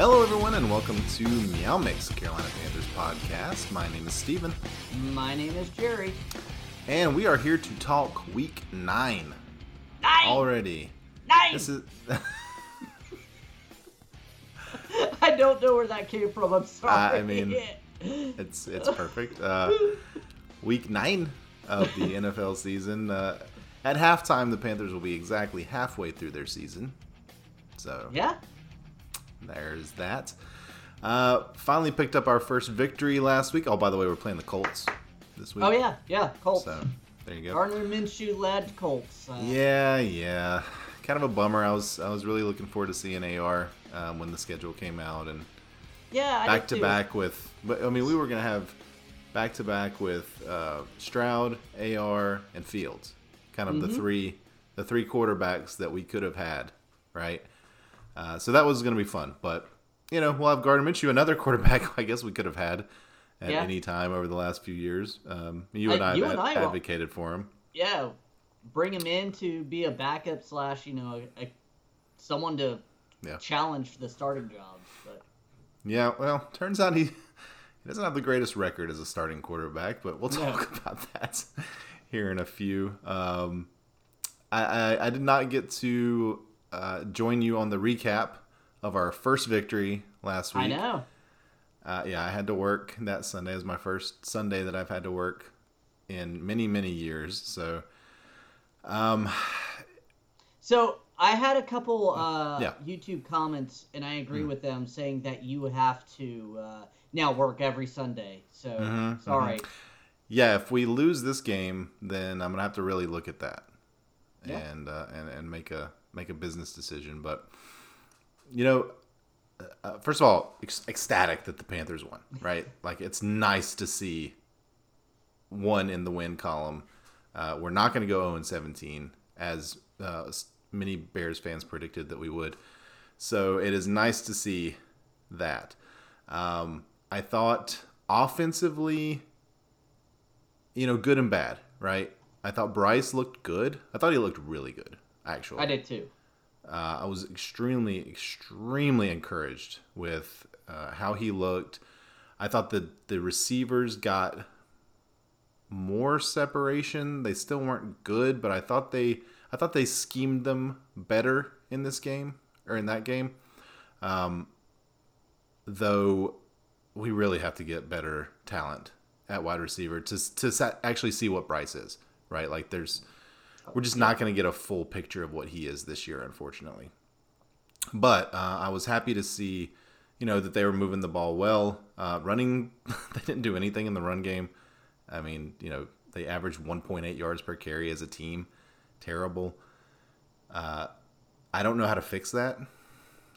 Hello, everyone, and welcome to Meow Mix, Carolina Panthers podcast. My name is Steven, My name is Jerry. and we are here to talk Week Nine Nine! already. Nine! This is I don't know where that came from. I'm sorry. I mean- it's it's perfect. Uh, week Nine of the NFL season. Uh, at halftime, the Panthers will be exactly halfway through their season. So yeah. There's that. Uh, finally picked up our first victory last week. Oh, by the way, we're playing the Colts this week. Oh yeah, yeah. Colts. So there you go. Gardner Minshew led Colts. Uh, Yeah, yeah. Kind of a bummer. I was I was really looking forward to seeing AR um, when the schedule came out and Yeah. Back to too. back with. But I mean, we were gonna have back to back with uh, Stroud, AR, and Fields. Kind of Mm-hmm. the three the three quarterbacks that we could have had, right? Uh, so that was gonna be fun. But you know, we'll have Gardner Minshew, another quarterback. I guess we could have had at Yeah. any time over the last few years. Um, you and I you have and ad- I advocated for him. Yeah. Bring him in to be a backup slash, you know, a, a, someone to Yeah. challenge the starting jobs. But Yeah, well, turns out he, he doesn't have the greatest record as a starting quarterback, but we'll No. talk about that here in a few. Um, I, I, I did not get to uh, join you on the recap of our first victory last week. I know. Uh, yeah, I had to work that Sunday. Is my first Sunday that I've had to work in many, many years. So, um, So I had a couple uh, Yeah. YouTube comments, and I agree with them, saying that you have to uh, now work every Sunday. So Mhm, sorry. yeah, if we lose this game, then I'm gonna have to really look at that Yeah. and uh, and and make a make a business decision. But you know, uh, first of all, ec- ecstatic that the Panthers won. Right, like it's nice to see one in the win column. Uh, we're not going to go 0 17 as uh, many Bears fans predicted that we would. So it is nice to see that. Um, I thought offensively, you know, good and bad, right? I thought Bryce looked good. I thought he looked really good, actually. I did too. Uh, I was extremely, extremely encouraged with uh, how he looked. I thought that the receivers got more separation. They still weren't good, but I thought they, I thought they schemed them better in this game or in that game. Um, though we really have to get better talent at wide receiver to to actually see what Bryce is, right? Like there's we're just not going to get a full picture of what he is this year, unfortunately. But uh, I was happy to see, you know, that they were moving the ball well. Uh, running, they didn't do anything in the run game. I mean, you know, they averaged 1.8 yards per carry as a team. Terrible. Uh, I don't know how to fix that.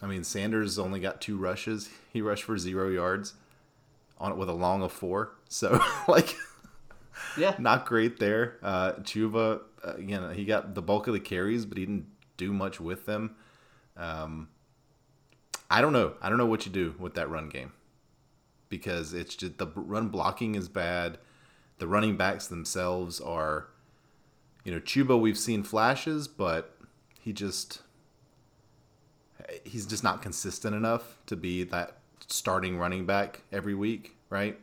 I mean, Sanders only got two rushes. He rushed for zero yards on it with a long of four. So, like, Yeah. not great there. Uh, Chuba, uh, again, he got the bulk of the carries, but he didn't do much with them. Um, I don't know. I don't know what you do with that run game because it's just the run blocking is bad. The running backs themselves are, you know, Chuba. We've seen flashes, but he just he's just not consistent enough to be that starting running back every week, right?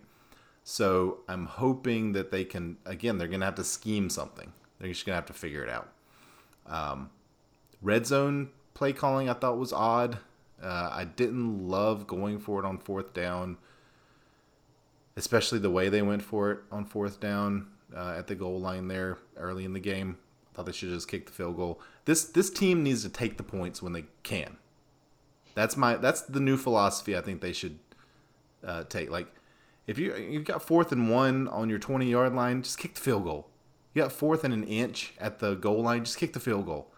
So I'm hoping that they can again. They're gonna have to scheme something. They're just gonna have to figure it out. Um, red zone play calling I thought was odd. Uh, I didn't love going for it on fourth down, especially the way they went for it on fourth down uh, at the goal line there early in the game. I thought they should just kick the field goal. This this team needs to take the points when they can. That's my that's the new philosophy I think they should uh, take. Like if you you've got fourth and one on your twenty yard line, just kick the field goal. You got fourth and an inch at the goal line, just kick the field goal.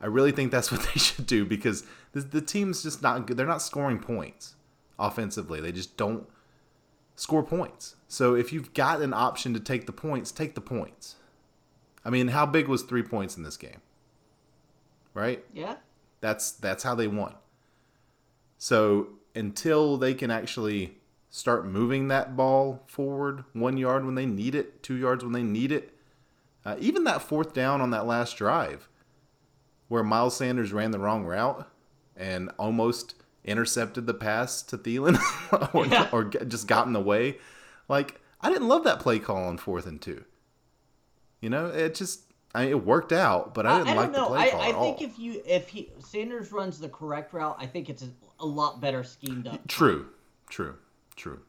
I really think that's what they should do because the, the team's just not good. They're not scoring points offensively. They just don't score points. So if you've got an option to take the points, take the points. I mean, how big was three points in this game? Right? Yeah. That's that's how they won. So until they can actually start moving that ball forward one yard when they need it, two yards when they need it, uh, even that fourth down on that last drive, where Miles Sanders ran the wrong route and almost intercepted the pass to Thielen or, Yeah. or just got in the way. Like I didn't love that play call on fourth and two. You know, it just I mean, it worked out, but I didn't I, like know. the play I, call I at think all. if you if he Sanders runs the correct route, I think it's a, a lot better schemed up. True, true, true.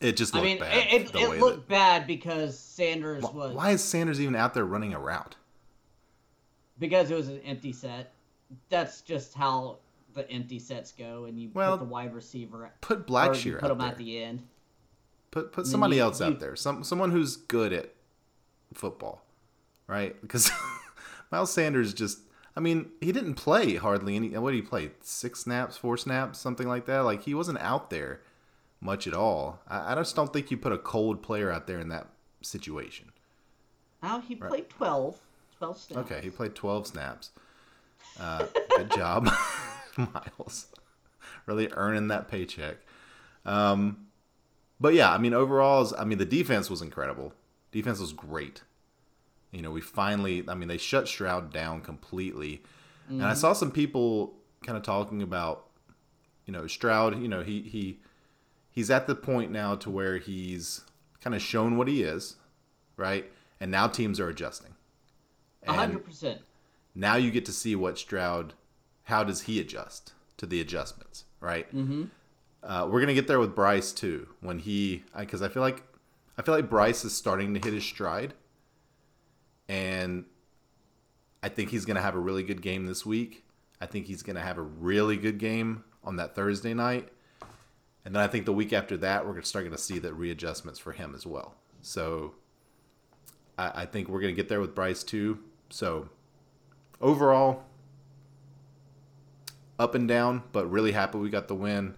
It just I looked mean, bad. it, it, it looked bad because Sanders that, was why is Sanders even out there running a route? because it was an empty set. That's just how the empty sets go, and you Well, put the wide receiver Put Blackshear put him there. at the end. Put put then somebody you- else you- out there. Some someone who's good at football, right? Because Miles Sanders just, I mean, he didn't play hardly any. What did he play? Six snaps, four snaps, something like that. Like he wasn't out there much at all. I, I just don't think you put a cold player out there in that situation. Now he Right. played 12, 12 snaps. Okay, he played 12 snaps. Uh, good job, Miles. Really earning that paycheck. Um, but yeah, I mean, overall, I mean, the defense was incredible. Defense was great. You know, we finally, I mean, they shut Stroud down completely. And I saw some people kind of talking about, you know, Stroud, you know, he, he, he's at the point now to where he's kind of shown what he is, right? And now teams are adjusting. A hundred percent. now you get to see what Stroud, how does he adjust to the adjustments, right? Mm-hmm. Uh, we're gonna get there with Bryce too when he, because I feel like, I feel like Bryce is starting to hit his stride, and I think he's gonna have a really good game this week. I think he's gonna have a really good game on that Thursday night, and then I think the week after that we're gonna start gonna see that readjustments for him as well. So. I, I think we're gonna get there with Bryce too. So overall, up and down, but really happy we got the win,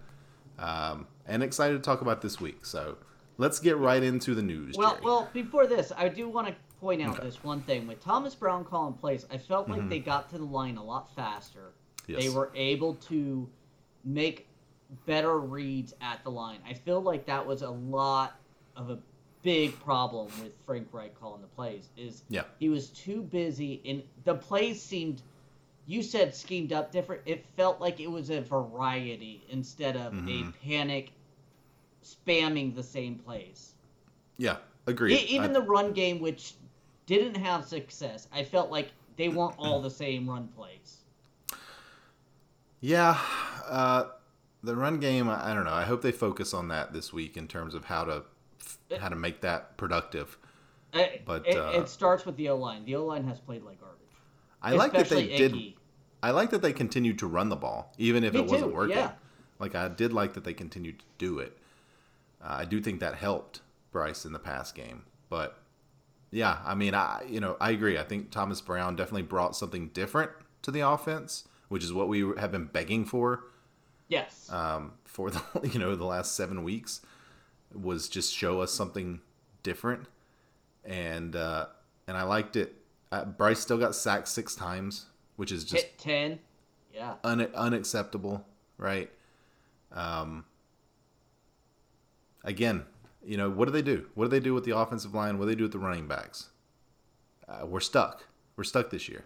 um, and excited to talk about this week. So let's get right into the news. Well, Jerry. well, before this, I do want to point out Okay. this one thing. With Thomas Brown calling plays, I felt like they got to the line a lot faster. They Mm-hmm. Were able to make better reads at the line. I feel like that was a lot of a big problem with Frank Reich calling the plays. Is Yeah. he was too busy, and the plays seemed. You said schemed up different. It felt like it was a variety instead of Mm-hmm. a panic spamming the same plays. yeah, agreed. E- even I- the run game, which didn't have success, I felt like they weren't all the same run plays. yeah, uh, the run game. I don't know. I hope they focus on that this week in terms of how to how to make that productive. Uh, But, it, uh, it starts with the O line. The O line has played like garbage. I like that they Especially did. I like that they continued to run the ball, even if Me it wasn't working. yeah. Like I did like that they continued to do it. Uh, I do think that helped Bryce in the pass game, but yeah, I mean, I you know I agree. I think Thomas Brown definitely brought something different to the offense, which is what we have been begging for Yes. um, for the you know the last seven weeks was just show us something different, and uh, and I liked it. Uh, Bryce still got sacked six times, which is just Hit 10. Yeah. un- unacceptable, right? Um, again, you know, what do they do? What do they do with the offensive line? What do they do with the running backs? Uh, we're stuck. We're stuck this year.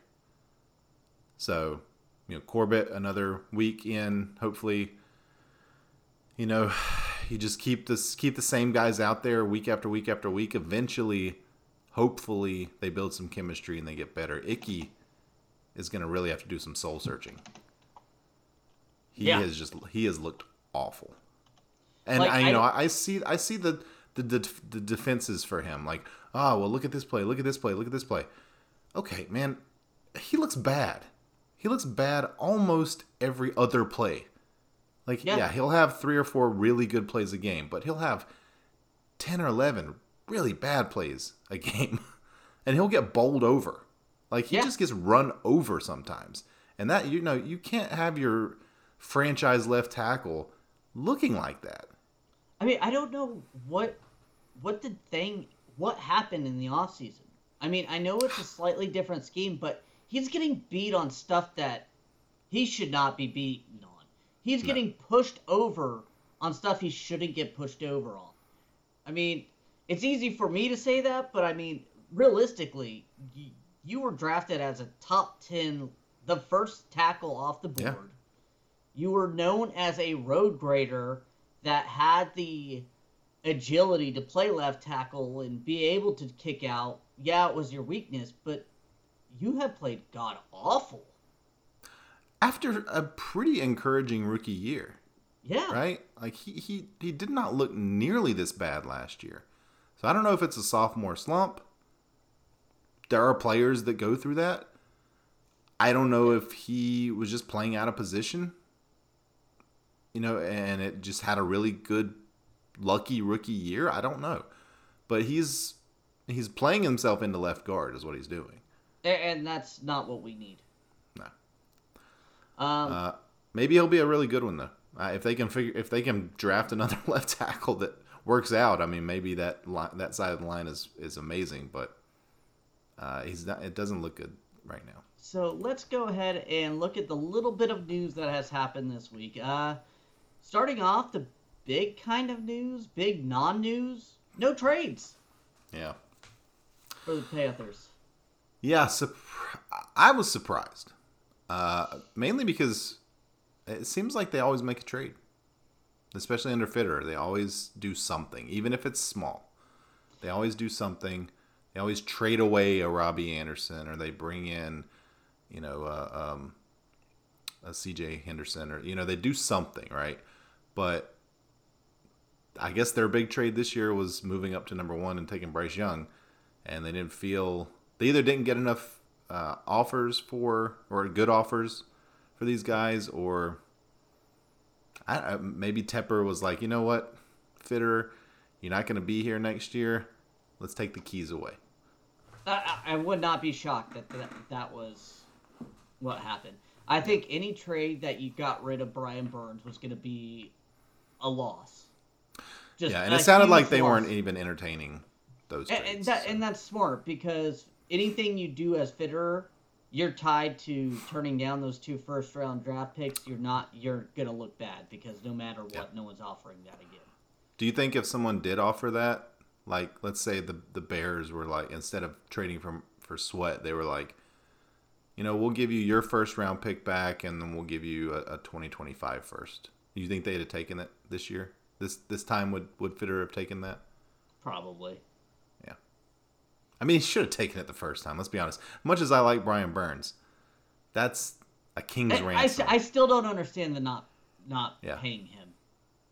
So, you know, Corbett another week in. Hopefully, you know, you just keep this keep the same guys out there week after week after week. Eventually, hopefully, they build some chemistry and they get better. Icky is going to really have to do some soul searching. He Yeah. has just he has looked awful, and Like, I you I know I see I see the the, the the defenses for him like oh well look at this play look at this play look at this play, okay man, he looks bad, he looks bad almost every other play, like Yeah. yeah he'll have three or four really good plays a game, but he'll have ten or eleven really bad plays a game, and he'll get bowled over. Like he Yeah. just gets run over sometimes, and that you know you can't have your franchise left tackle looking like that. I mean, I don't know what what the thing what happened in the offseason. I mean, I know it's a slightly different scheme, but he's getting beat on stuff that he should not be beaten on. He's getting pushed over on stuff he shouldn't get pushed over on. I mean, it's easy for me to say that, but I mean, realistically, you, you were drafted as a top 10 the first tackle off the board. Yeah. you were known as a road grader that had the agility to play left tackle and be able to kick out. Yeah, it was your weakness, but you have played god awful. After a pretty encouraging rookie year. Yeah. Right? Like he, he he did not look nearly this bad last year. So I don't know if it's a sophomore slump. There are players that go through that. I don't know if he was just playing out of position. You know, and it just had a really good lucky rookie year. I don't know. But he's he's playing himself into left guard is what he's doing. And that's not what we need. No. Um, Uh, maybe he'll be a really good one though. Uh, if they can figure, if they can draft another left tackle that works out, I mean, maybe that li- that side of the line is is amazing. But uh, he's not. It doesn't look good right now. So let's go ahead and look at the little bit of news that has happened this week. Uh, starting off, the big kind of news, big non news, no trades Yeah. for the Panthers. Yeah. I was surprised, uh, mainly because it seems like they always make a trade, especially under Fitter. They always do something, even if it's small. They always do something. They always trade away a Robbie Anderson, or they bring in, you know, uh, um, a C.J. Henderson, or you know, they do something, right? But I guess their big trade this year was moving up to number one and taking Bryce Young, and they didn't feel they either didn't get enough uh, offers for or good offers for these guys, or I, maybe Tepper was like, you know what, Fitter, you're not going to be here next year. Let's take the keys away. I, I I would not be shocked that, that that was what happened. I think any trade that you got rid of Brian Burns was going to be a loss. Just yeah, and it sounded like they loss. weren't even entertaining those And, trades. and that so. and that's smart because anything you do as fitter, you're tied to turning down those two first round draft picks. You're not. You're gonna look bad because no matter what, Yeah. no one's offering that again. Do you think if someone did offer that, like let's say the the Bears were like instead of trading from for Sweat, they were like, you know, we'll give you your first round pick back, and then we'll give you a, a 2025 first. Do you think they'd have taken it this year? This this time would would Fitter have taken that? Probably. I mean, he should have taken it the first time. Let's be honest. Much as I like Brian Burns, that's a king's I, I, ransom. I still don't understand the not not Yeah. paying him.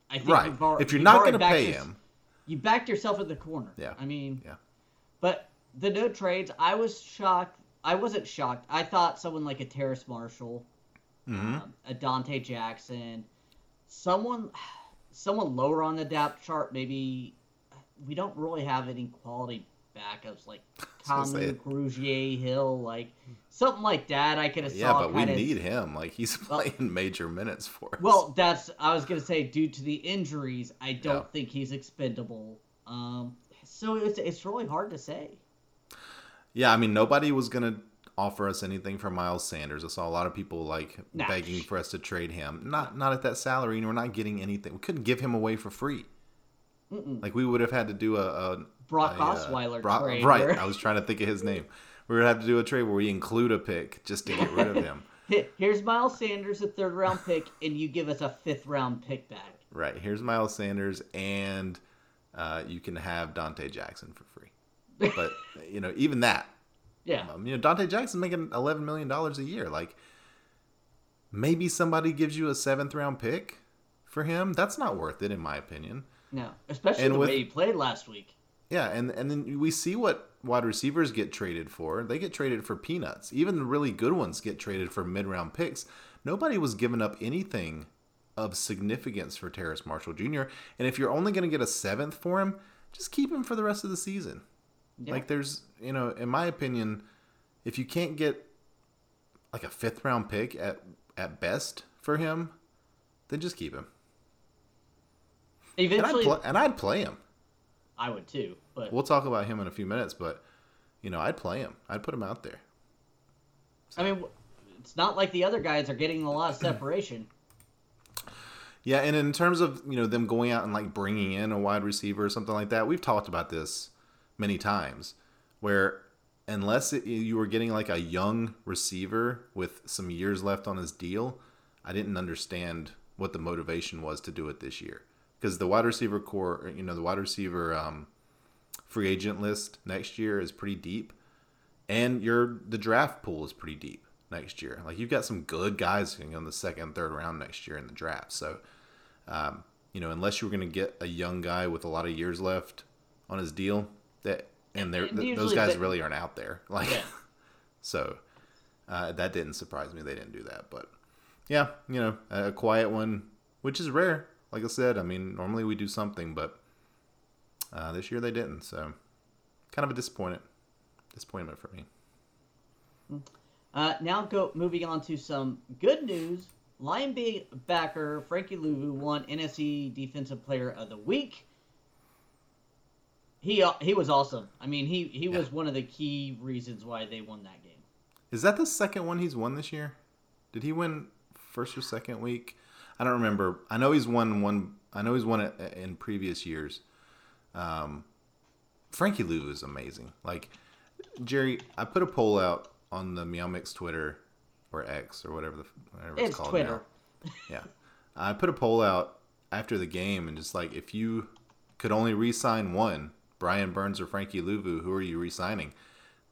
I think right. al- If you're not going to pay your- him, you backed yourself in the corner. Yeah. I mean, Yeah. But the no trades, I was shocked. I wasn't shocked. I thought someone like a Terrace Marshall, Mhm. um, a Donte Jackson, someone, someone lower on the depth chart. Maybe we don't really have any quality backups like it. Grugier Hill, like something like that. I could have yeah, but we need him. Like he's Well- playing major minutes for us. Well, that's I was gonna say due to the injuries, I don't Yeah. think he's expendable. Um, so it's it's really hard to say. Yeah, I mean, nobody was gonna offer us anything for Miles Sanders. I saw a lot of people like Nah. begging for us to trade him. Not not at that salary, and we're not getting anything. We couldn't give him away for free. Mm-mm. Like we would have had to do a, a Brock a, uh, Osweiler Brock- trade. Right, I was trying to think of his name. We would have to do a trade where we include a pick just to get rid of him. Here's Miles Sanders, a third round pick, and you give us a fifth round pick back. Right. Here's Miles Sanders, and uh, you can have Donte Jackson for free. But you know, even that, Yeah. Um, you know, Donte Jackson making eleven million dollars a year. Like, maybe somebody gives you a seventh round pick for him. That's not worth it, in my opinion. No. Especially And the with- way he played last week. Yeah, and and then we see what wide receivers get traded for. They get traded for peanuts. Even the really good ones get traded for mid round picks. Nobody was giving up anything of significance for Terrace Marshall Jr. And if you're only going to get a seventh for him, just keep him for the rest of the season. Yeah. Like there's, you know, in my opinion, if you can't get like a fifth round pick at at best for him, then just keep him. And I'd, Eventually, play, and I'd play him. I would too. But We'll talk about him in a few minutes, but you know, I'd play him. I'd put him out there. I mean, it's not like the other guys are getting a lot of separation. Yeah, and in terms of you know them going out and like bringing in a wide receiver or something like that, we've talked about this many times, where unless it, you were getting like a young receiver with some years left on his deal, I didn't understand what the motivation was to do it this year because the wide receiver corps, you know, the wide receiver um, free agent list next year is pretty deep, and your the draft pool is pretty deep next year. Like you've got some good guys going in the second, third round next year in the draft. So, um, you know, unless you were going to get a young guy with a lot of years left on his deal, that and they're, And those guys the- really aren't out there. Like, Yeah. so uh, that didn't surprise me. They didn't do that, but yeah, you know, a quiet one, which is rare. Like I said, I mean, normally we do something, but uh, this year they didn't. So, kind of a disappointment, disappointment for me. Uh, now go moving on to some good news. Linebacker Frankie Luvu won NFC Defensive Player of the Week. He uh, he was awesome. I mean, he he was one of the key reasons why they won that game. Is that the second one he's won this year? Did he win first or second week? I don't remember. I know he's won one. I know he's won it in previous years. Um, Frankie Lou is amazing. Like Jerry, I put a poll out on the Meow Mix Twitter or X or whatever the whatever it's, It's called Twitter. now. Yeah, I put a poll out after the game and just like if you could only re-sign one, Brian Burns or Frankie Luvu, who are you re-signing?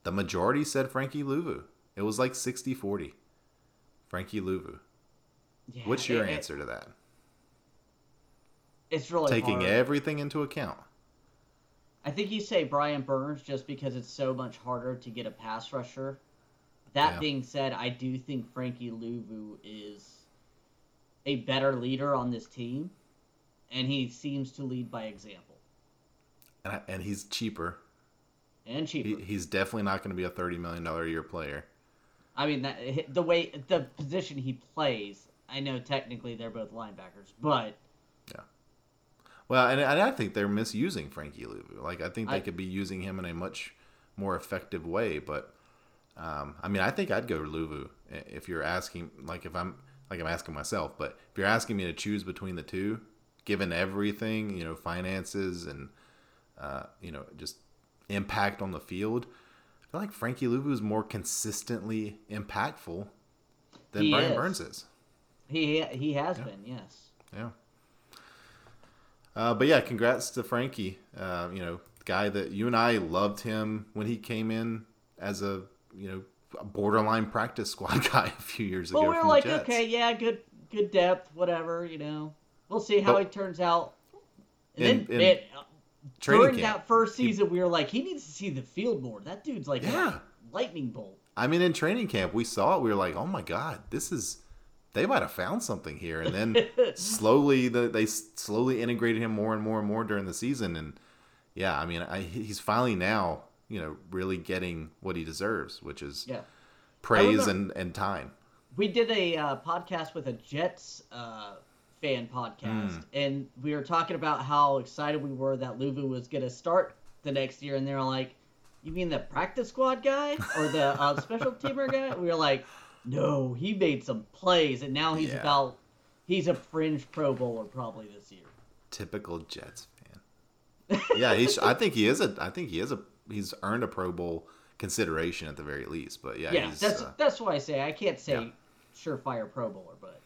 The majority said Frankie Luvu. It was like 60-40. Frankie Luvu. Yeah, What's your it- answer to that? It's really Taking hard. everything into account. I think you say Brian Burns just because it's so much harder to get a pass rusher. That Yeah. being said, I do think Frankie Luvu is a better leader on this team, and he seems to lead by example And, I- and he's cheaper. and cheaper. He, he's definitely not going to be a $30 million a year player. I mean, that, the way the position he plays. I know technically they're both linebackers, but yeah. Well, and, and I think they're misusing Frankie Luvu. Like, I think they I- could be using him in a much more effective way. But, um, I mean, I think I'd go Luvu if you're asking, like, if I'm, like, I'm asking myself, but if you're asking me to choose between the two, given everything, you know, finances and, uh, you know, just impact on the field, I feel like Frankie Luvu is more consistently impactful than He Brian is. Burns is. He he has Yeah. been yes. Yeah. Uh, but yeah, congrats to Frankie. Uh, you know, guy that you and I loved him when he came in as a you know borderline practice squad guy a few years ago. But we were like, okay, yeah, good good depth, whatever, you know. We'll see how But- he turns out. And In- then in training during camp. that first season, we were like, he needs to see the field more. That dude's like Yeah. a lightning bolt. I mean, in training camp, we saw it. We were like, oh my god, this is. They might have found something here, and then slowly the, they slowly integrated him more and more and more during the season, and yeah, I mean, I, he's finally now you know really getting what he deserves, which is Yeah. praise and, and time. We did a uh, podcast with a Jets uh, fan podcast, Hmm. and we were talking about how excited we were that Luvu was going to start the next year, and they're like, "You mean the practice squad guy or the uh, special teamer guy?" We were like, "No, he made some plays, and now he's Yeah. about he's a fringe Pro Bowler probably this year." Typical Jets fan. yeah, he's. I think he is a. I think he is a. He's earned a Pro Bowl consideration at the very least. But yeah, Yeah, that's uh, that's why I say I can't say yeah. surefire Pro Bowler, but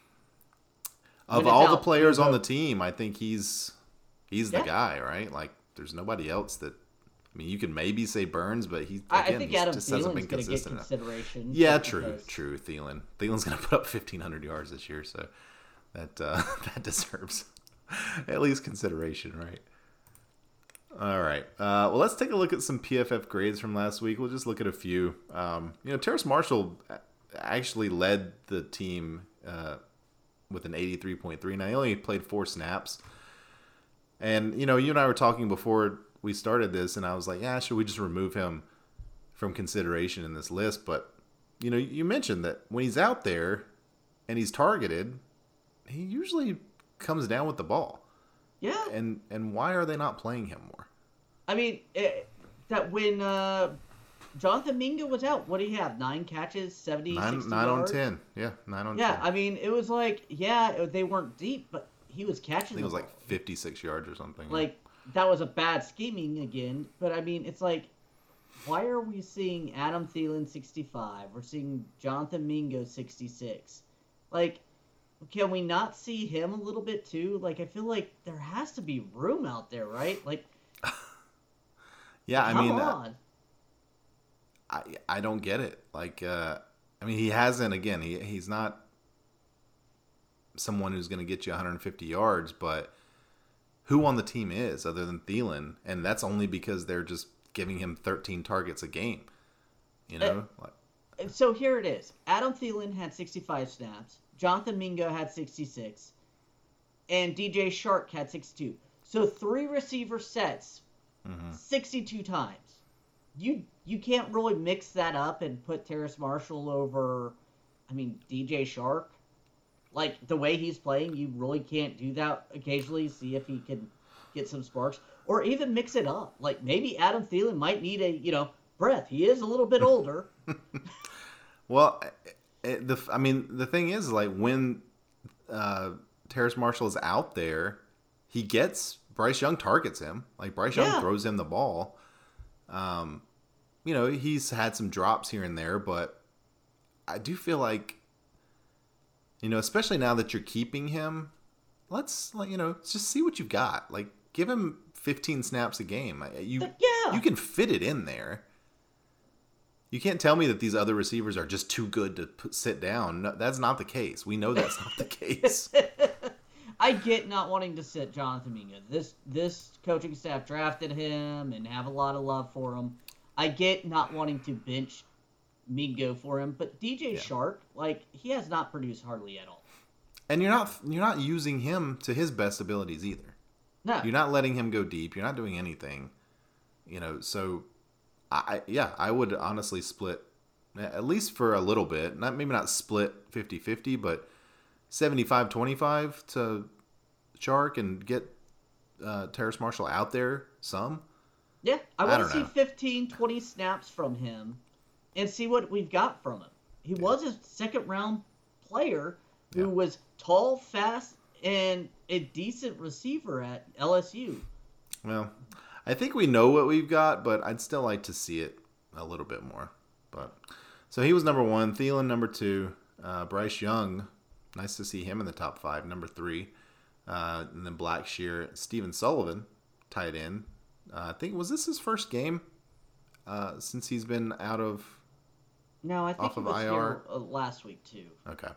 of all the players on the team, I think he's he's the Yeah. guy, right? Like, there's nobody else that. I mean, you could maybe say Burns, but he. Again, I, think Adam just hasn't been get consistent enough. consideration. Yeah, true, because- true. Thielen, Thielen's going to put up 1,500 yards this year, so that uh, that deserves at least consideration, right? All right. Uh, well, let's take a look at some PFF grades from last week. We'll just look at a few. Um, you know, Terrace Marshall actually led the team uh, with an 83.3. Now, he only played four snaps. And, you know, you and I were talking before we started this, and I was like, yeah, should we just remove him from consideration in this list? But, you know, you mentioned that when he's out there and he's targeted, he usually comes down with the ball. Yeah, And and why are they not playing him more? I mean it, that when uh, Jonathan Mingo was out, what do you have? Nine catches, 70, Nine, 60 nine on ten. Yeah, nine on Yeah, ten. I mean it was like yeah, they weren't deep, but he was catching. I think it was the like 56 yards or something. like that was a bad scheming again. But I mean, it's like, why are we seeing Adam Thielen 65? We're seeing Jonathan Mingo 66. Like, can we not see him a little bit too? Like I feel like there has to be room out there, right? Like Yeah, I mean, uh. I I don't get it. Like, uh, I mean, he hasn't. Again, he he's not someone who's going to get you 150 yards, but who on the team is other than Thielen, and that's only because they're just giving him 13 targets a game. You know, like, so here it is. Adam Thielen had 65 snaps. Jonathan Mingo had 66. And DJ Chark had 62. So three receiver sets, mhm. 62 times. You you can't really mix that up and put Terrace Marshall over, I mean, DJ Chark. Like the way he's playing, you really can't do that occasionally. See if he can get some sparks, or even mix it up. Like maybe Adam Thielen might need a you know breath. He is a little bit older. Well, it, the I mean, the thing is, like when uh, Terrace Marshall is out there, he gets Bryce Young targets him. Like Bryce Young Yeah. throws him the ball. Um, you know, he's had some drops here and there, but I do feel like, you know, especially now that you're keeping him, let's like you know just see what you've got. Like give him 15 snaps a game. You yeah. you can fit it in there. You can't tell me that these other receivers are just too good to put, sit down. No, that's not the case. We know that's not the case. I get not wanting to sit Jonathan Mingo. This this coaching staff drafted him and have a lot of love for him. I get not wanting to bench Mingo for him, but DJ Yeah. Chark, like he has not produced hardly at all. and you're not you're not using him to his best abilities either. No, You're not letting him go deep. You're not doing anything. You know, so I I- yeah, I would honestly split at least for a little bit. Not maybe not split 50-50, but 75-25 to Chark and get uh, Terrace Marshall out there some. yeah, I I want to see know. 15, 20 snaps from him and see what we've got from him. He was a second round player who Yeah. was tall, fast, and a decent receiver at LSU. Well, I think we know what we've got, but I'd still like to see it a little bit more. But so he was number one. Thielen number two. Uh, Bryce Young, nice to see him in the top five. Number three, uh, and then Blackshear, Stephen Sullivan, tight end. Uh, I think was this his first game uh, since he's been out of. No, I think Off he of was IR? here uh, last week too. Okay.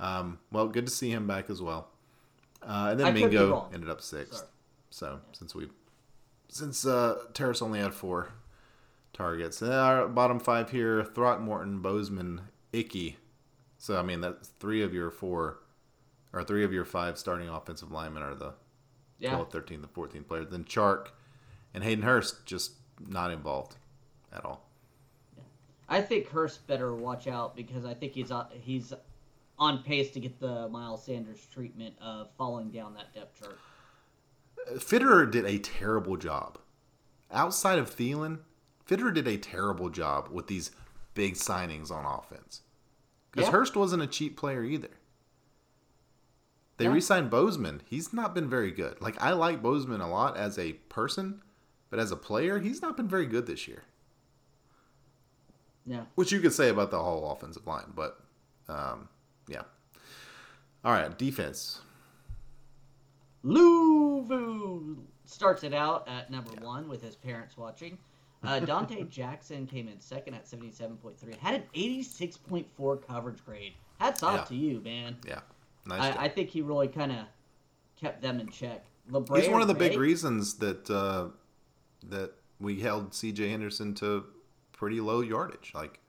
Um, well, good to see him back as well. Uh, and then I Mingo ended up sixth. Sorry. So since we, since uh, Terrace only had four targets, and our bottom five here: Throckmorton, Bozeman, Icky. So I mean, that's three of your four, or three of your five starting offensive linemen are the Yeah, 12th, 13th, and 14th players. Then Chark and Hayden Hurst just not involved at all. I think Hurst better watch out because I think he's on, he's on pace to get the Miles Sanders treatment of falling down that depth chart. Fitterer did a terrible job. Outside of Thielen, Fitterer did a terrible job with these big signings on offense. Because Yeah. Hurst wasn't a cheap player either. They Yeah. re-signed Bozeman. He's not been very good. Like I like Bozeman a lot as a person, but as a player, he's not been very good this year. Yeah, Which you could say about the whole offensive line, but um, yeah. All right, defense. Luvu starts it out at number one with his parents watching. Uh, Donte Jackson came in second at 77.3. Had an 86.4 coverage grade. Hats off Yeah. to you, man. Yeah, nice. I, I think he really kind of kept them in check. LeBray He's one of the big reasons that uh, that we held C.J. Henderson to pretty low yardage, like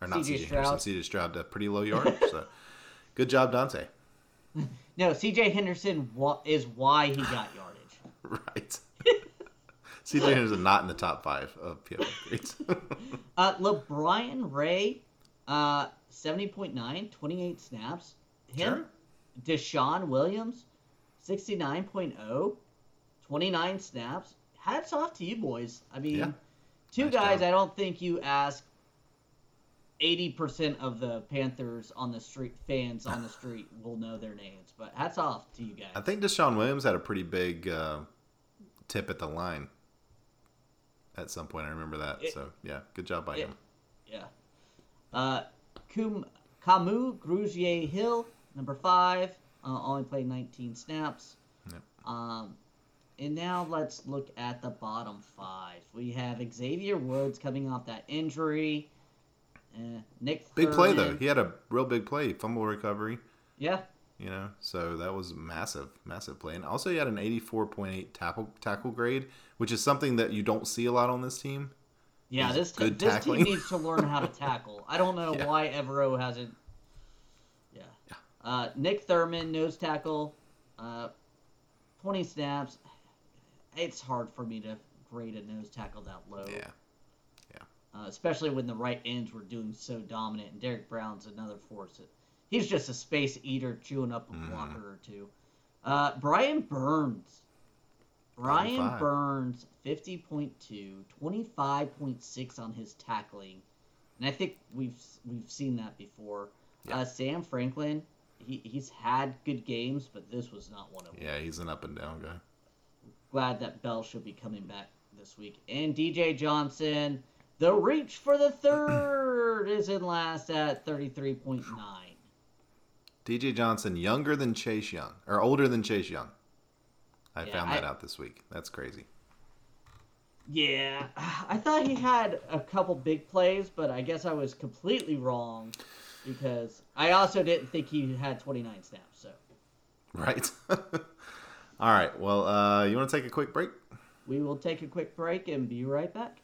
or not C.J. Henderson, C.J. Stroud to pretty low yardage. so good job, Donte. No, CJ Henderson wa- is why he got yardage. Right. C.J. Henderson not in the top five of PFF grades. Uh, LaBryan Ray, uh, 70.9, 28 snaps. Him, DeShawn Williams, 69.0, 29 snaps. Hats off to you boys. I mean, Yeah. Two Nice guys job. I don't think you ask 80% of the Panthers on the street, fans on the street will know their names. But hats off to you guys. I think DeShawn Williams had a pretty big uh, tip at the line at some point. I remember that. It- so yeah, good job by it- him. Yeah. Uh, Kum, Kamu Grugier Hill, number five, uh, only played 19 snaps. Yep. Um, and now let's look at the bottom five. We have Xavier Woods coming off that injury. Uh, Nick Big play though. He had a real big play, fumble recovery. Yeah, You know, so that was massive, massive play. And also, he had an 84.8 tackle tackle grade, which is something that you don't see a lot on this team. yeah. He's This t- this tackling. team needs to learn how to tackle. I don't know Yeah. why Evero hasn't. Yeah. Uh, Nick Thurman, nose tackle, uh, 20 snaps. It's hard for me to grade a nose tackle that low. Yeah, uh, especially when the right ends were doing so dominant. And Derrick Brown's another force. He's just a space eater chewing up a Mhm. blocker or two. Uh, Brian Burns. Brian 95. Burns, 50.2, 25.6 on his tackling. And I think we've we've seen that before. Yeah. Uh, Sam Franklin, he, he's had good games, but this was not one of them yeah, he's an up and down guy. Glad that Bell should be coming back this week. And DJ Johnson, the reach for the third is in last at 33.9. DJ Johnson, younger than Chase Young, or older than Chase Young. I Yeah, found that I- out this week. That's crazy. Yeah, I thought he had a couple big plays, but I guess I was completely wrong because I also didn't think he had 29 snaps. So Right. All right. Well, uh, you want to take a quick break? we will take a quick break and be right back.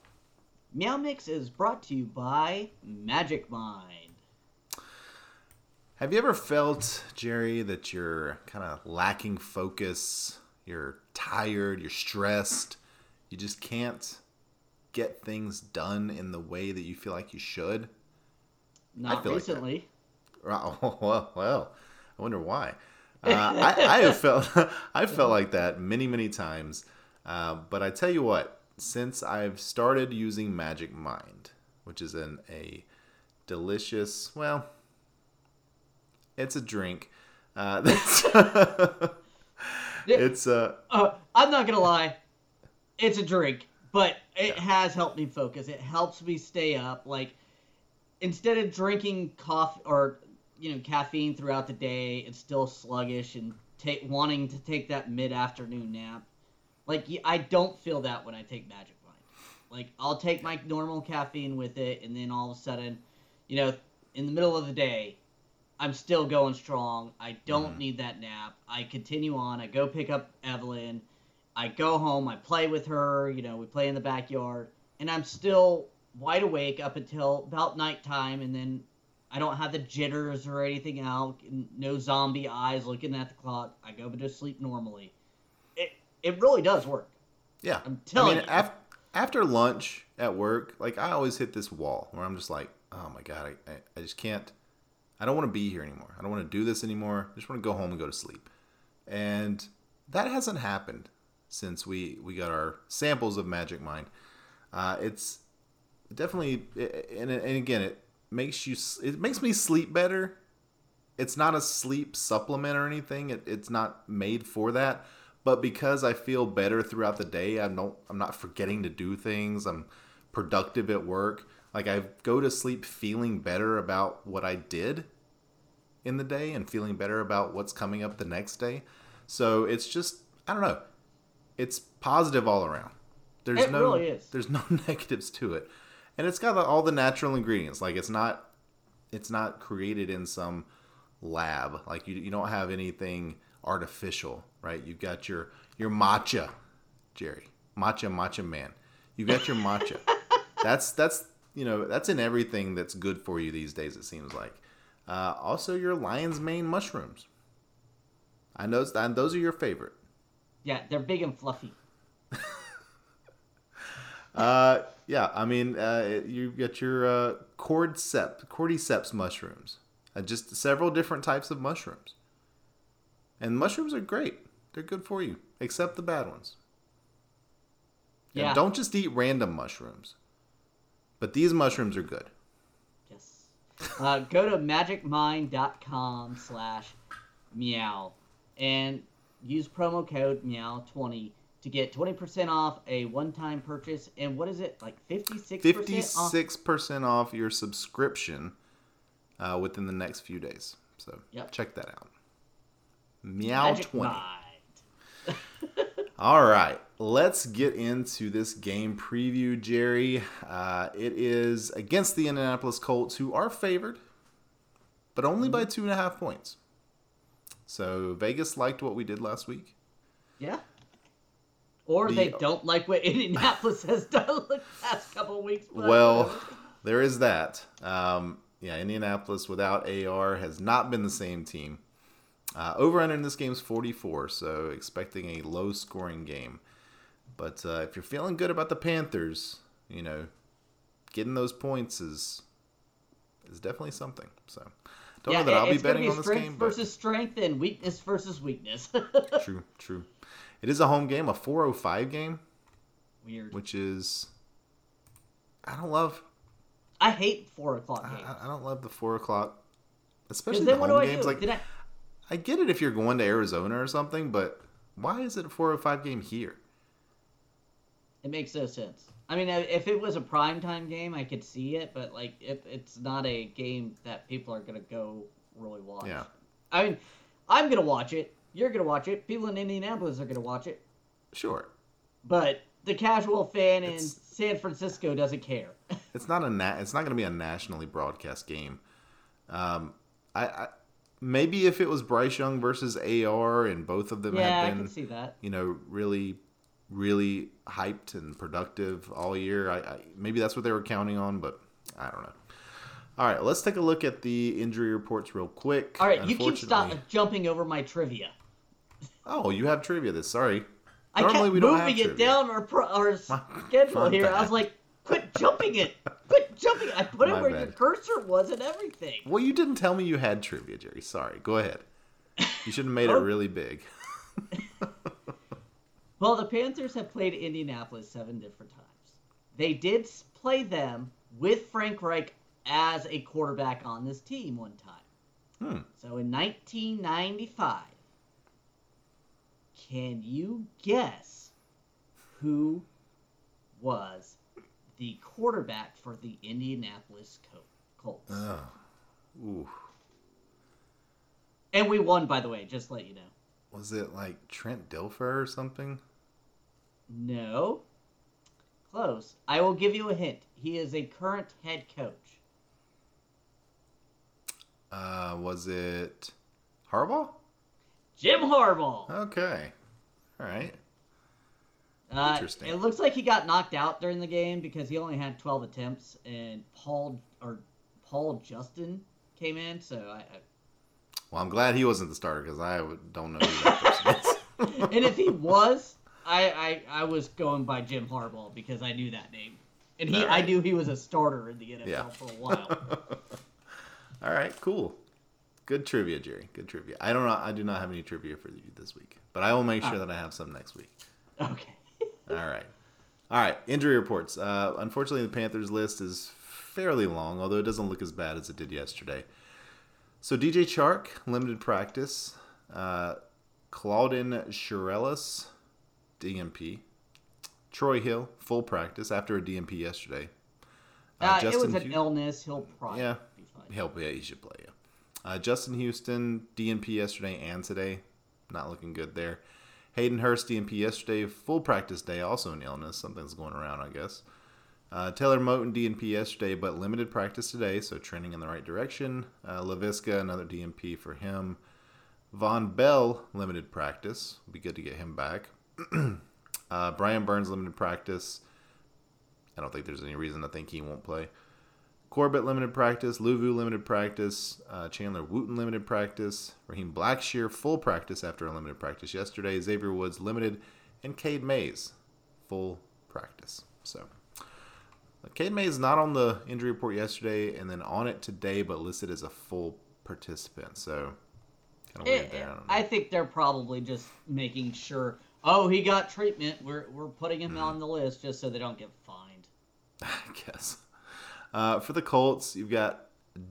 Meow Mix is brought to you by Magic Mind. Have you ever felt, Jerry, that you're kind of lacking focus? You're tired, you're stressed, you just can't get things done in the way that you feel like you should? Not like recently. Oh, well, well, I wonder why. Uh, I, I have felt I felt like that many, many times. Uh, but I tell you what, since I've started using Magic Mind, which is an a delicious, well, it's a drink. Uh, that's it's uh, Uh, I'm not gonna lie, it's a drink, but it has helped me focus. It helps me stay up. Like instead of drinking coffee or you know caffeine throughout the day, and still sluggish and take wanting to take that mid afternoon nap. Like I don't feel that when I take Magic Mind. Like I'll take my normal caffeine with it, and then all of a sudden, you know, in the middle of the day, I'm still going strong. I don't Mhm. need that nap. I continue on. I go pick up Evelyn. I go home. I play with her. You know, we play in the backyard, and I'm still wide awake up until about nighttime, and then I don't have the jitters or anything out. No zombie eyes looking at the clock. I go to sleep normally. It it really does work. yeah. I'm I telling mean, you. af- after lunch at work, like I always hit this wall where I'm just like, oh my god, I, I, I just can't. I don't want to be here anymore. I don't want to do this anymore. I just want to go home and go to sleep. And that hasn't happened since we we got our samples of Magic Mind. Uh, it's definitely, and, and again, it makes you it makes me sleep better. It's not a sleep supplement or anything. It, it's not made for that. But because I feel better throughout the day, I don't. I'm not forgetting to do things. I'm productive at work. Like I go to sleep feeling better about what I did in the day and feeling better about what's coming up the next day. So it's just I don't know. It's positive all around. There's It no really there's no negatives to it. And it's got all the natural ingredients. Like it's not it's not created in some lab. Like you you don't have anything artificial, right? You've got your your matcha, Jerry. Matcha matcha man. You got your matcha. that's that's you know, that's in everything that's good for you these days it seems like. Uh, also your lion's mane mushrooms. I know and those are your favorite. yeah, they're big and fluffy. Uh, yeah, I mean, uh, you got your uh, cordyceps, cordyceps mushrooms, uh, just several different types of mushrooms. And mushrooms are great; they're good for you, except the bad ones. And Yeah. don't just eat random mushrooms. But these mushrooms are good. Yes. Uh, go to magicmind.com slash meow and use promo code meow20 to get 20% off a one-time purchase. And what is it? Like 56% off? Fifty-six percent off your subscription uh, within the next few days. So Yep. check that out. Meow Magic 20. All right, let's get into this game preview, Jerry. Uh, it is against the Indianapolis Colts, who are favored, but only by two and a half points. So Vegas liked what we did last week. Yeah. Or The- they don't like what Indianapolis has done the past couple of weeks. Well, there is that. Um, yeah, Indianapolis without AR has not been the same team. Uh, over under in this game is 44, so expecting a low scoring game. But uh, if you're feeling good about the Panthers, you know, getting those points is is definitely something. So don't know that I'll be betting on this strength game, but versus strength and weakness versus weakness. true, true. It is a home game, a 405 game, Weird. which is I don't love I hate four o'clock I, games. I- I don't love the four o'clock, especially the then what do home games. Like I? I get it if you're going to Arizona or something, but why is it a 405 game here? It makes no sense. I mean, if it was a primetime game, I could see it, but like, it, it's not a game that people are gonna go really watch. Yeah. I mean, I'm gonna watch it. You're gonna watch it. People in Indianapolis are gonna watch it. Sure, But the casual fan in San Francisco doesn't care. it's not a na- it's not going to be a nationally broadcast game. Um, I, I maybe if it was Bryce Young versus AR and both of them yeah, I had can been see that. you know really really hyped and productive all year. I, I maybe that's what they were counting on, but I don't know. All right, let's take a look at the injury reports real quick. All right, you keep stop jumping over my trivia. Oh, you have trivia this. Sorry. I Normally kept we don't moving have it trivia. down our pro- our schedule here. I was like, quit jumping it, quit jumping. it. I put it My where your cursor was and everything. Well, you didn't tell me you had trivia, Jerry. Sorry. Go ahead. You should have made it Oh. really big. Well, the Panthers have played Indianapolis seven different times. They did play them with Frank Reich as a quarterback on this team one time. Hmm. So in 1995, can you guess who was the quarterback for the Indianapolis Col- Colts? Oh. Ooh. And we won, by the way, just to let you know. Was it like Trent Dilfer or something? No. Close. I will give you a hint. He is a current head coach. Uh, was it Harbaugh? Jim Harbaugh. Okay. All right. Uh, Interesting. It looks like he got knocked out during the game because he only had 12 attempts, and Paul or Paul Justin came in. So I, I Well, I'm glad he wasn't the starter because I don't know who that person is. and if he was, I, I I was going by Jim Harbaugh because I knew that name, and he I knew he was a starter in the NFL Yeah. for a while. All right, cool. Good trivia, Jerry. Good trivia. I don't know. I do not have any trivia for you this week, but I will make sure Ah. that I have some next week. okay. All right. All right. Injury reports. Uh, unfortunately, the Panthers list is fairly long, although it doesn't look as bad as it did yesterday. So DJ Chark, limited practice. Uh, Claudin Cherelus, DNP. Troy Hill, full practice after a DNP yesterday. Uh, it was an Hu- illness. He'll probably Yeah. be fine. Help, yeah, he should play. Yeah. Uh, Justin Houston, DNP yesterday and today, not looking good there. Hayden Hurst, DNP yesterday, full practice day, also an illness. Something's going around, I guess. Uh, Taylor Moton, DNP yesterday, but limited practice today, so trending in the right direction. Uh, LaVisca, another DNP for him. Vonn Bell, limited practice. Be good to get him back. uh, Brian Burns, limited practice. I don't think there's any reason to think he won't play. Corbett limited practice, Luvu limited practice, uh, Chandler Wooten limited practice, Raheem Blackshear full practice after a limited practice yesterday, Xavier Woods limited, and Cade Mays full practice. So, uh, Cade Mays not on the injury report yesterday, and then on it today, but listed as a full participant. So, kind of weird Eh, there. I. I think they're probably just making sure. Oh, he got treatment. We're we're putting him Hmm. on the list just so they don't get fined. I guess. Uh, for the Colts, you've got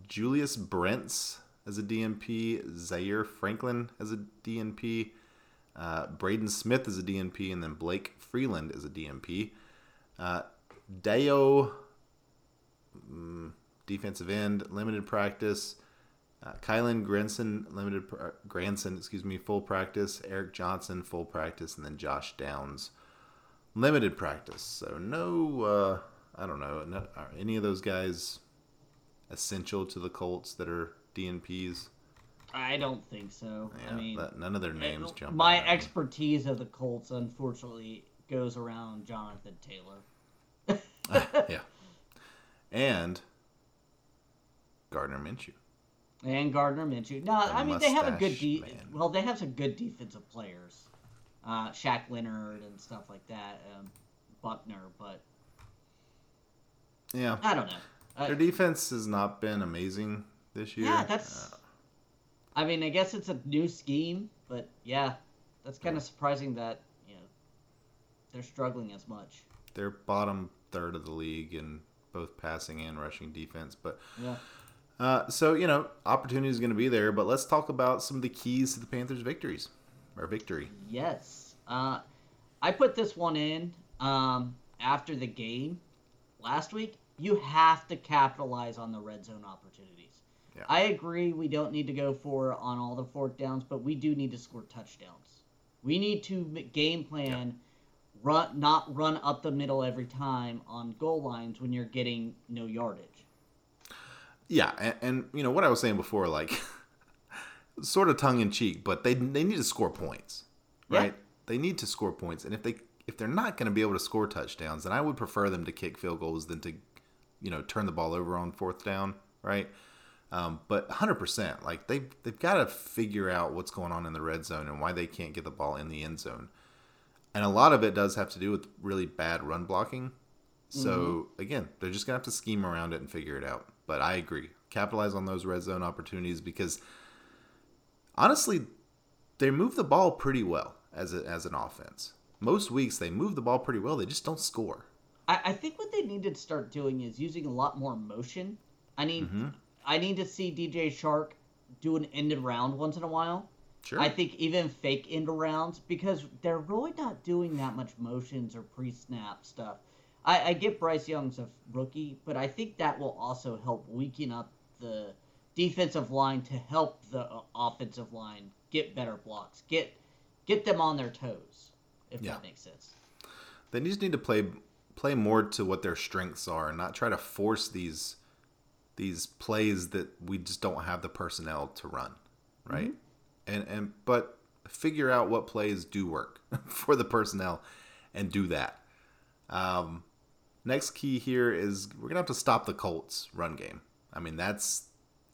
Julius Brents as a DNP, Zaire Franklin as a DNP, uh, Braden Smith as a DNP, and then Blake Freeland as a DNP. Uh, Dayo, mm, defensive end, limited practice. Uh, Kylen Granson limited Granson, excuse me, full practice. Eric Johnson full practice, and then Josh Downs limited practice. So no, uh, I don't know, no, are any of those guys essential to the Colts that are DNPs? I don't think so. Yeah, I mean, that, none of their names it- jump. my me. expertise of the Colts, unfortunately, goes around Jonathan Taylor. yeah, and Gardner Minshew. and Gardner Minshew. No, The I mean they have a good de- man. well, they have some good defensive players, uh, Shaq Leonard and stuff like that, um, Buckner. But Yeah, I don't know. Uh, their defense has not been amazing this year. yeah, that's. Uh, I mean, I guess it's a new scheme, but yeah, that's kind of surprising that you know they're struggling as much. they're bottom third of the league in both passing and rushing defense. But Yeah. uh, so you know, opportunity is going to be there. But let's talk about some of the keys to the Panthers' victories or victory. Yes. Uh, I put this one in um, after the game last week. You have to capitalize on the red zone opportunities. Yeah. I agree we don't need to go for on all the fourth downs, but we do need to score touchdowns. We need to game plan, run not run up the middle every time on goal lines when you're getting no yardage. Yeah, and, and you know what I was saying before, like sort of tongue in cheek, but they they need to score points, Yeah. right? They need to score points, and if they if they're not going to be able to score touchdowns, then I would prefer them to kick field goals than to, you know, turn the ball over on fourth down, right? Um, but 100%, like they they've got to figure out what's going on in the red zone and why they can't get the ball in the end zone, and a lot of it does have to do with really bad run blocking. So again, they're just gonna have to scheme around it and figure it out. But I agree, capitalize on those red zone opportunities because honestly, they move the ball pretty well as a, as an offense. Most weeks they move the ball pretty well. They just don't score. I, I think what they need to start doing is using a lot more motion. I need Mm-hmm. I need to see DJ Chark do an end around once in a while. Sure. I think even fake end arounds because they're really not doing that much motions or pre snap stuff. I, I get Bryce Young's a rookie, but I think that will also help weaken up the defensive line to help the uh, offensive line get better blocks, get get them on their toes, if Yeah. that makes sense. They just need to play play more to what their strengths are and not try to force these these plays that we just don't have the personnel to run, right? And and but figure out what plays do work for the personnel and do that. Um, next key here is we're gonna have to stop the Colts run game. I mean that's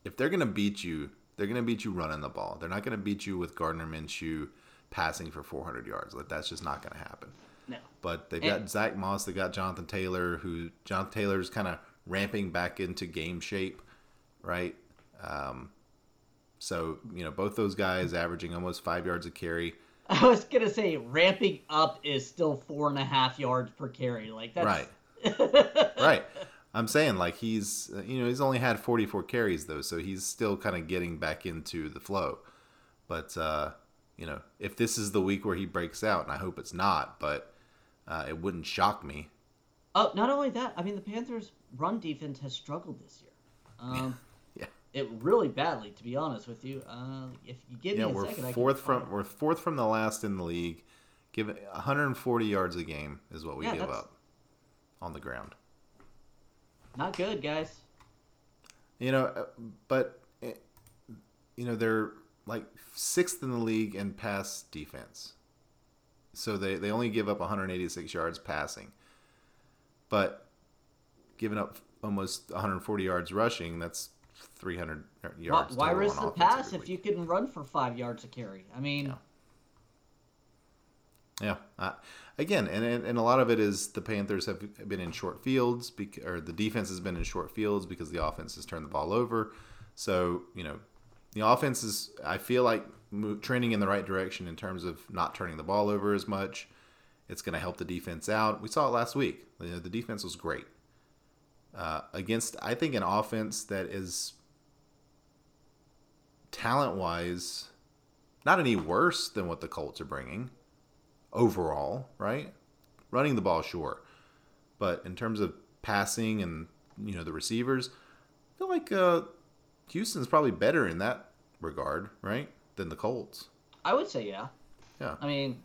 if they're gonna beat you, they're gonna beat you running the ball. They're not gonna beat you with Gardner Minshew passing for 400 yards. Like that's just not gonna happen. No. But they've And- got Zach Moss, they've got Jonathan Taylor, who Jonathan Taylor's kind of ramping back into game shape, right? Um, so you know both those guys averaging almost five yards a carry. I was gonna say ramping up is still four and a half yards per carry. Like that's Right. right. I'm saying like he's you know he's only had 44 carries though, so he's still kind of getting back into the flow. But uh, you know if this is the week where he breaks out, and I hope it's not, but uh, it wouldn't shock me. Oh, not only that, I mean the Panthers' run defense has struggled this year. Um, Yeah. it really badly, to be honest with you. Uh, if you give Yeah, me a we're second, fourth from we're fourth from the last in the league. Give it 140 yards a game is what we Yeah, give that's- up on the ground. Not good, guys. You know, uh, but eh, you know they're like sixth in the league in pass defense. So they they only give up 186 yards passing. But giving up almost 140 yards rushing, that's 300 yards. why total risk the pass if you can run for five yards a carry? I mean, Yeah. Yeah. Uh, again, and, and and a lot of it is the Panthers have been in short fields, bec- or the defense has been in short fields because the offense has turned the ball over. So you know, the offense is I feel like trending in the right direction in terms of not turning the ball over as much. It's going to help the defense out. We saw it last week. You know, the defense was great uh, against I think an offense that is talent wise not any worse than what the Colts are bringing overall, right? Running the ball, sure, but in terms of passing and you know the receivers, I feel like uh, Houston's probably better in that regard, right, than the Colts. I would say yeah. Yeah. I mean,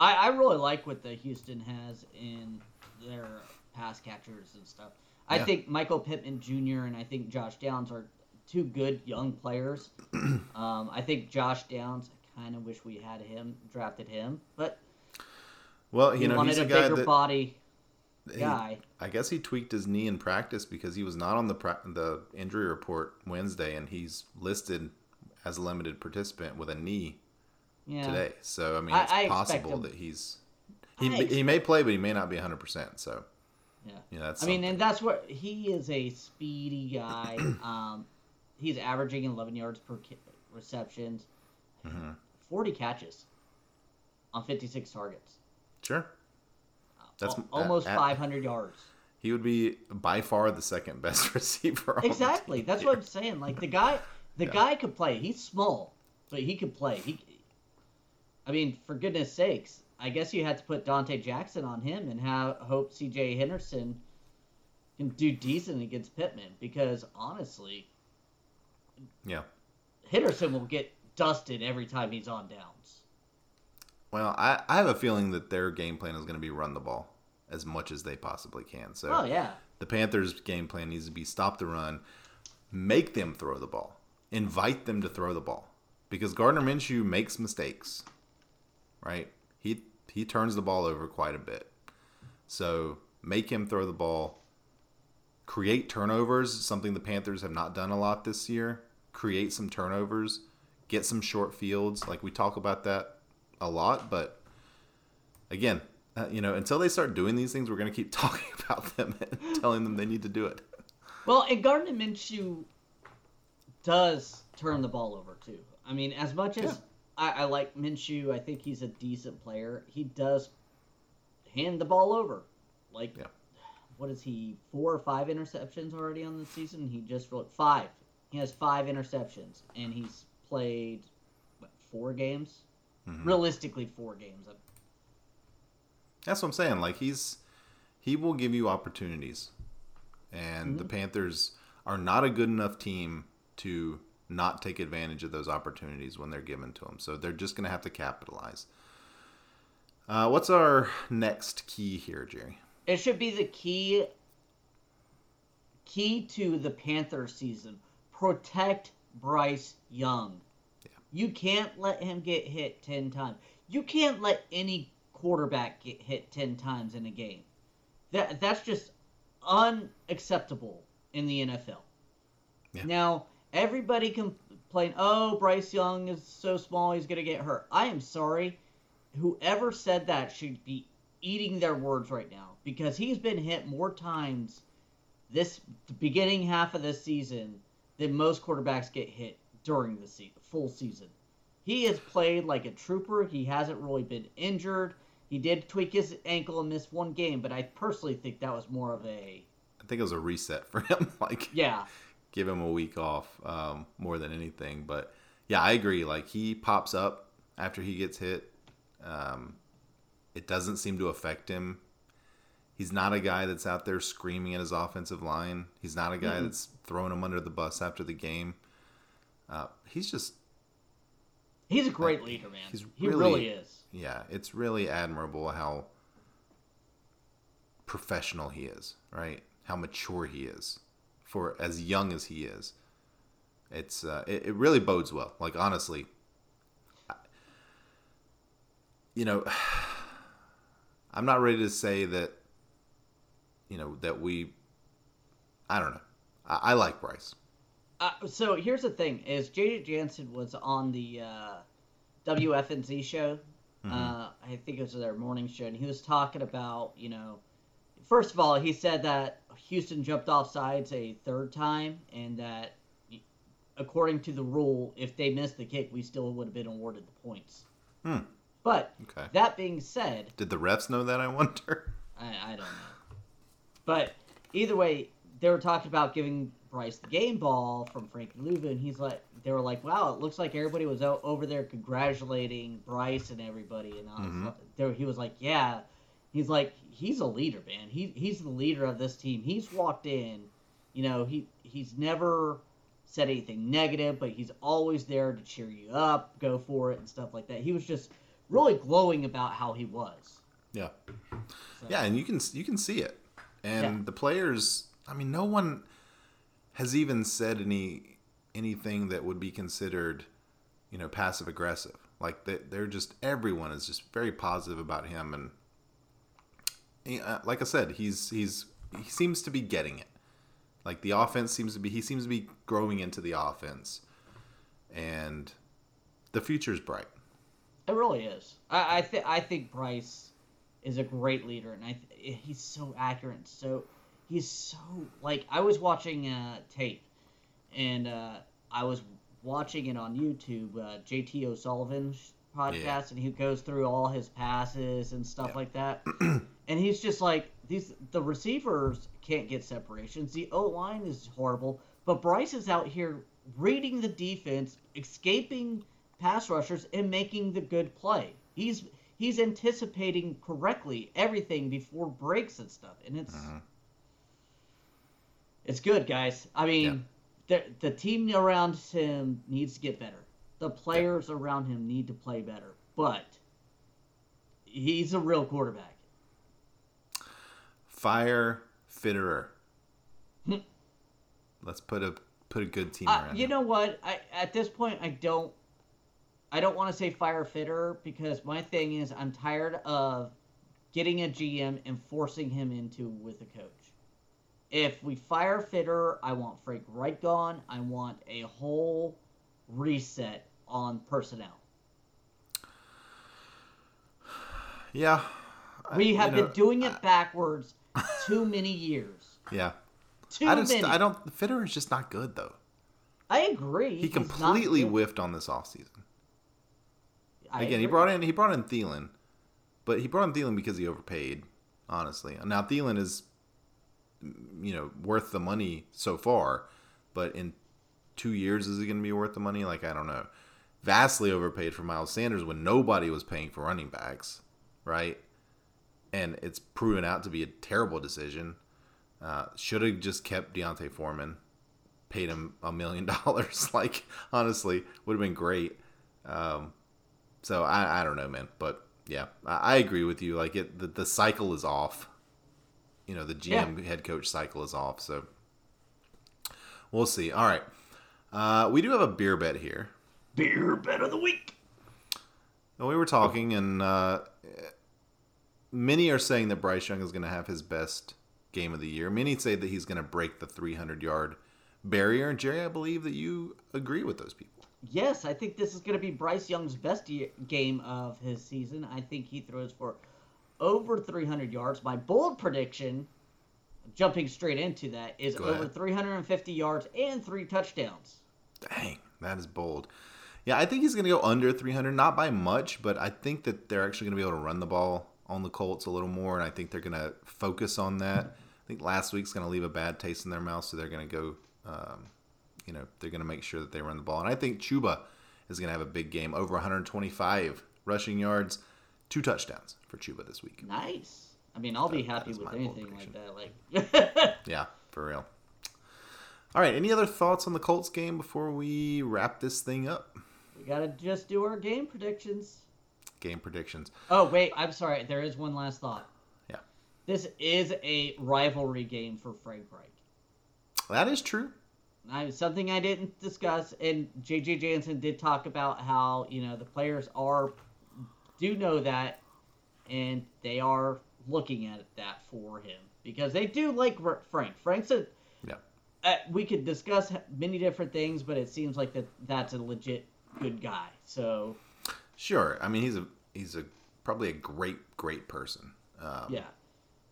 I I really like what the Houston has in their pass catchers and stuff. I Yeah. think Michael Pittman Jr. and I think Josh Downs are two good young players. um, I think Josh Downs. I kind of wish we had him drafted him, but Well, he you know, wanted he's a a guy bigger that body he- guy. I guess he tweaked his knee in practice because he was not on the pra- the injury report Wednesday, and he's listed as a limited participant with a knee Yeah. today. So I mean, it's I expect possible that he's he, I he may play, but he may not be hundred percent. So Yeah. you know, that's I mean, and that's what he is a speedy guy. um, he's averaging 11 yards per ki- receptions, Mhm. 40 catches on 56 targets. sure, That's- Al- almost at- at- 500 yards. he would be by far the second best receiver. Exactly. That's what I'm saying. Like the guy, the Yeah. guy could play. He's small, but he could play. He, I mean, for goodness sakes, I guess you had to put Donte Jackson on him and have hope C.J. Henderson can do decent against Pittman because honestly, Yeah. Henderson will get dusted every time he's on downs. Well, I, I have a feeling that their game plan is going to be run the ball as much as they possibly can. So Oh yeah, the Panthers' game plan needs to be stop the run, make them throw the ball, invite them to throw the ball, because Gardner Minshew makes mistakes, right? He he turns the ball over quite a bit, so make him throw the ball. Create turnovers, something the Panthers have not done a lot this year. Create some turnovers, get some short fields. Like we talk about that a lot, but again, uh, you know, until they start doing these things, we're going to keep talking about them and telling them they need to do it. Well, and Gardner Minshew does turn the ball over too. I mean, as much as Yeah. I, I like Minshew, I think he's a decent player. He does hand the ball over. Like, Yeah. what is he? Four or five interceptions already on the season? He just wrote five. He has five interceptions, and he's played what, four games. Mm-hmm. Realistically, four games. That's what I'm saying. Like he's he will give you opportunities, and the Panthers are not a good enough team to not take advantage of those opportunities when they're given to them. So they're just going to have to capitalize. Uh, what's our next key here, Jerry? It should be the key key to the Panther season. Protect Bryce Young. You can't let him get hit 10 times. You can't let any quarterback get hit 10 times in a game. That that's just unacceptable in the NFL. Yeah. Now, everybody complain, "Oh, Bryce Young is so small, he's going to get hurt." I am sorry. Whoever said that should be eating their words right now because he's been hit more times this the beginning half of this season than most quarterbacks get hit during the se- full season. He has played like a trooper. He hasn't really been injured. He did tweak his ankle and miss one game, but I personally think that was more of a I think it was a reset for him. like yeah. Give him a week off um, more than anything. But yeah, I agree. Like he pops up after he gets hit. Um, it doesn't seem to affect him. He's not a guy that's out there screaming at his offensive line. He's not a guy that's throwing him under the bus after the game. Uh, he's just He's a great leader, man. he's he really- really is. yeah, it's really admirable how professional he is, right? How mature he is for as young as he is. It's uh, it, it really bodes well. Like honestly, you know, I'm not ready to say that. You know that we. I don't know. I, I like Bryce. Uh, so here's the thing: is JJ Jansen was on the uh, WFNZ show. Uh, I think it was their morning show, and he was talking about you know, first of all, he said that Houston jumped off sides a third time, and that according to the rule, if they missed the kick, we still would have been awarded the points. Hmm. But Okay. that being said, Did the refs know that? I wonder. I, I don't know. But either way, they were talking about giving Bryce the game ball from Frankie Luvu, and he's like, they were like, wow, it looks like everybody was out over there congratulating Bryce and everybody, and I was Mhm. like, there, he was like, yeah, he's like, he's a leader, man. He he's the leader of this team. He's walked in, you know, he he's never said anything negative, but he's always there to cheer you up, go for it, and stuff like that. He was just really glowing about how he was. Yeah. So. Yeah, and you can you can see it. And yeah. the players, I mean, no one has even said any anything that would be considered, you know, passive aggressive. Like they, they're just everyone is just very positive about him, and like I said, he's he's he seems to be getting it. Like the offense seems to be he seems to be growing into the offense, and the future is bright. It really is. I I, th- I think Bryce is a great leader, and I th- he's so accurate. So he's so like I was watching uh, tape, and uh, I was watching it on YouTube. Uh, JT O'Sullivan's podcast, yeah. and he goes through all his passes and stuff yeah. like that. and he's just like these the receivers can't get separations. The O line is horrible, but Bryce is out here reading the defense, escaping pass rushers, and making the good play. He's he's anticipating correctly everything before breaks and stuff, and it's uh-huh. it's good, guys. I mean, yeah. the the team around him needs to get better. The players yeah. around him need to play better, but he's a real quarterback. Fire Fitterer. Hmm. Let's put a put a good team uh, around. You him. know what? I at this point I don't I don't want to say fire fitter because my thing is I'm tired of getting a GM and forcing him into with a coach. If we fire fitter, I want Frank Reich gone. I want a whole reset on personnel. Yeah. We have been know, doing it backwards too many years. Yeah. Too I just many. I don't Fitter is just not good though. I agree. He completely whiffed on this offseason. I Again, agree. he brought in he brought in Thielen, but he brought in Thielen because he overpaid. Honestly, now Thielen is, you know, worth the money so far, but in two years is he going to be worth the money? Like I don't know. Vastly overpaid for Miles Sanders when nobody was paying for running backs, right? And it's proven out to be a terrible decision. Uh, Should have just kept D'Onta Foreman, paid him a million dollars. Like honestly, would have been great. Um, so I, I don't know, man. But yeah, I, I agree with you. Like it, the, the cycle is off. You know, the GM yeah. head coach cycle is off. So we'll see. All right. Uh, we do have a beer bet here. Beer bet of the week. Well, we were talking, and uh, many are saying that Bryce Young is going to have his best game of the year. Many say that he's going to break the 300 yard barrier. And Jerry, I believe that you agree with those people yes, I think this is going to be Bryce Young's best game of his season. I think he throws for over 300 yards. My bold prediction, jumping straight into that, is Go over ahead. 350 yards and three touchdowns. Dang, that is bold. Yeah, I think he's going to go under 300, not by much, but I think that they're actually going to be able to run the ball on the Colts a little more, and I think they're going to focus on that. I think last week's going to leave a bad taste in their mouth, so they're going to go um, you know they're going to make sure that they run the ball. And I think Chuba is going to have a big game, over 125 rushing yards, two touchdowns for Chuba this week. Nice. I mean, I'll be happy with anything like that. Like, yeah, for real. All right. Any other thoughts on the Colts game before we wrap this thing up? We gotta just do our game predictions. Game predictions. Oh wait, I'm sorry. There is one last thought. Yeah. This is a rivalry game for Frank Reich. That is true. I, something I didn't discuss, and JJ Jansen did talk about how you know the players are do know that, and they are looking at that for him because they do like Frank. Frank's a yeah. Uh, we could discuss many different things, but it seems like that that's a legit good guy. So sure, I mean he's a he's a probably a great great person. Um, yeah,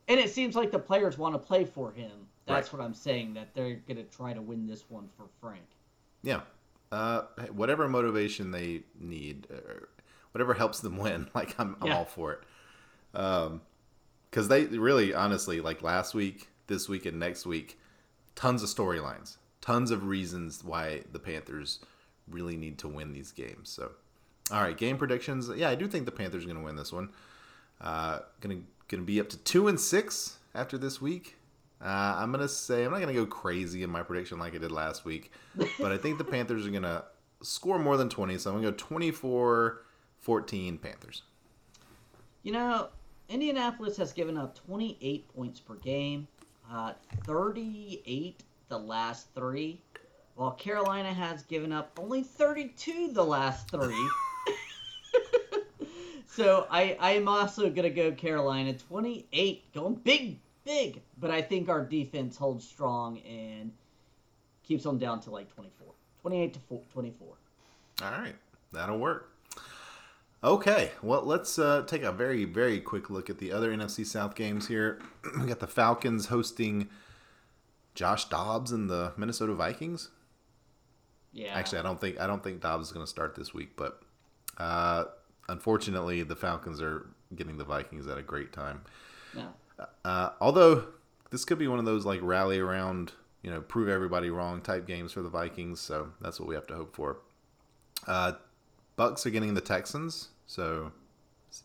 and it seems like the players want to play for him that's right. what I'm saying. That they're going to try to win this one for Frank. Yeah. Uh, whatever motivation they need, whatever helps them win, like I'm, I'm yeah. all for it. Um, because they really, honestly, like last week, this week, and next week, tons of storylines, tons of reasons why the Panthers really need to win these games. So, all right, game predictions. Yeah, I do think the Panthers are going to win this one. Uh, gonna gonna be up to two and six after this week Uh, I'm gonna say I'm not gonna go crazy in my prediction like I did last week, but I think the Panthers are gonna score more than 20, so I'm gonna go 24-14 Panthers. You know, Indianapolis has given up 28 points per game, uh, 38 the last three, while Carolina has given up only 32 the last three. so I I am also gonna go Carolina 28, going big big, but I think our defense holds strong and keeps them down to like 24. 28 to 24. All right, that'll work. Okay, well, let's uh, take a very, very quick look at the other NFC South games here. we got the Falcons hosting Josh Dobbs and the Minnesota Vikings. Yeah. Actually, I don't think I don't think Dobbs is going to start this week, but uh, unfortunately, the Falcons are getting the Vikings at a great time. No. Uh, although this could be one of those like rally around, you know, prove everybody wrong type games for the Vikings. So that's what we have to hope for. Uh, Bucs are getting the Texans, so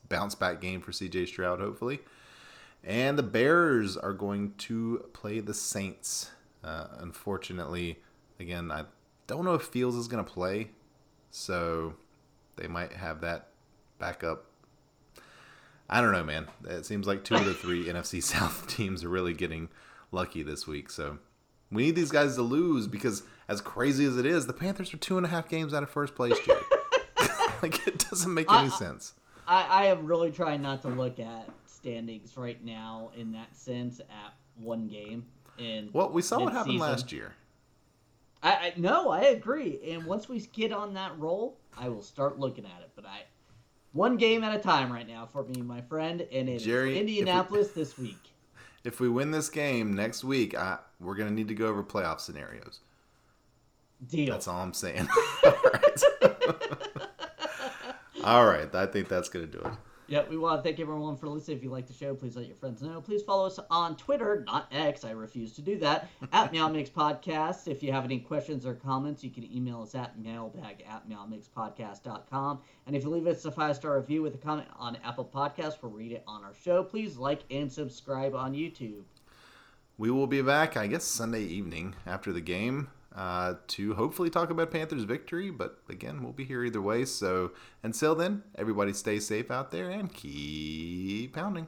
bounce back game for CJ Stroud, hopefully. And the Bears are going to play the Saints. Uh, unfortunately, again, I don't know if Fields is going to play, so they might have that backup I don't know, man. It seems like two of the three NFC South teams are really getting lucky this week. So we need these guys to lose because, as crazy as it is, the Panthers are two and a half games out of first place, Jerry. like it doesn't make any I, sense. I, I am really trying not to look at standings right now in that sense at one game. And well, we saw what happened last year. I, I no, I agree. And once we get on that roll, I will start looking at it. But I one game at a time right now for me, my friend, and it's Jerry, if we- Indianapolis this week. If we win this game next week, I, we're going to need to go over playoff scenarios. Deal. That's all I'm saying. all right. all right. I think that's going to do it. Yep, we want to thank everyone for listening. If you like the show, please let your friends know. Please follow us on Twitter, not X. I refuse to do that. At Meow Mix Podcast. If you have any questions or comments, you can email us at mailbag at meowmixpodcast.com. And if you leave us a five star review with a comment on Apple Podcasts, we'll read it on our show. Please like and subscribe on YouTube. We will be back, I guess, Sunday evening after the game uh, to hopefully talk about Panthers victory. But again, we'll be here either way. So until then, everybody stay safe out there and keep pounding.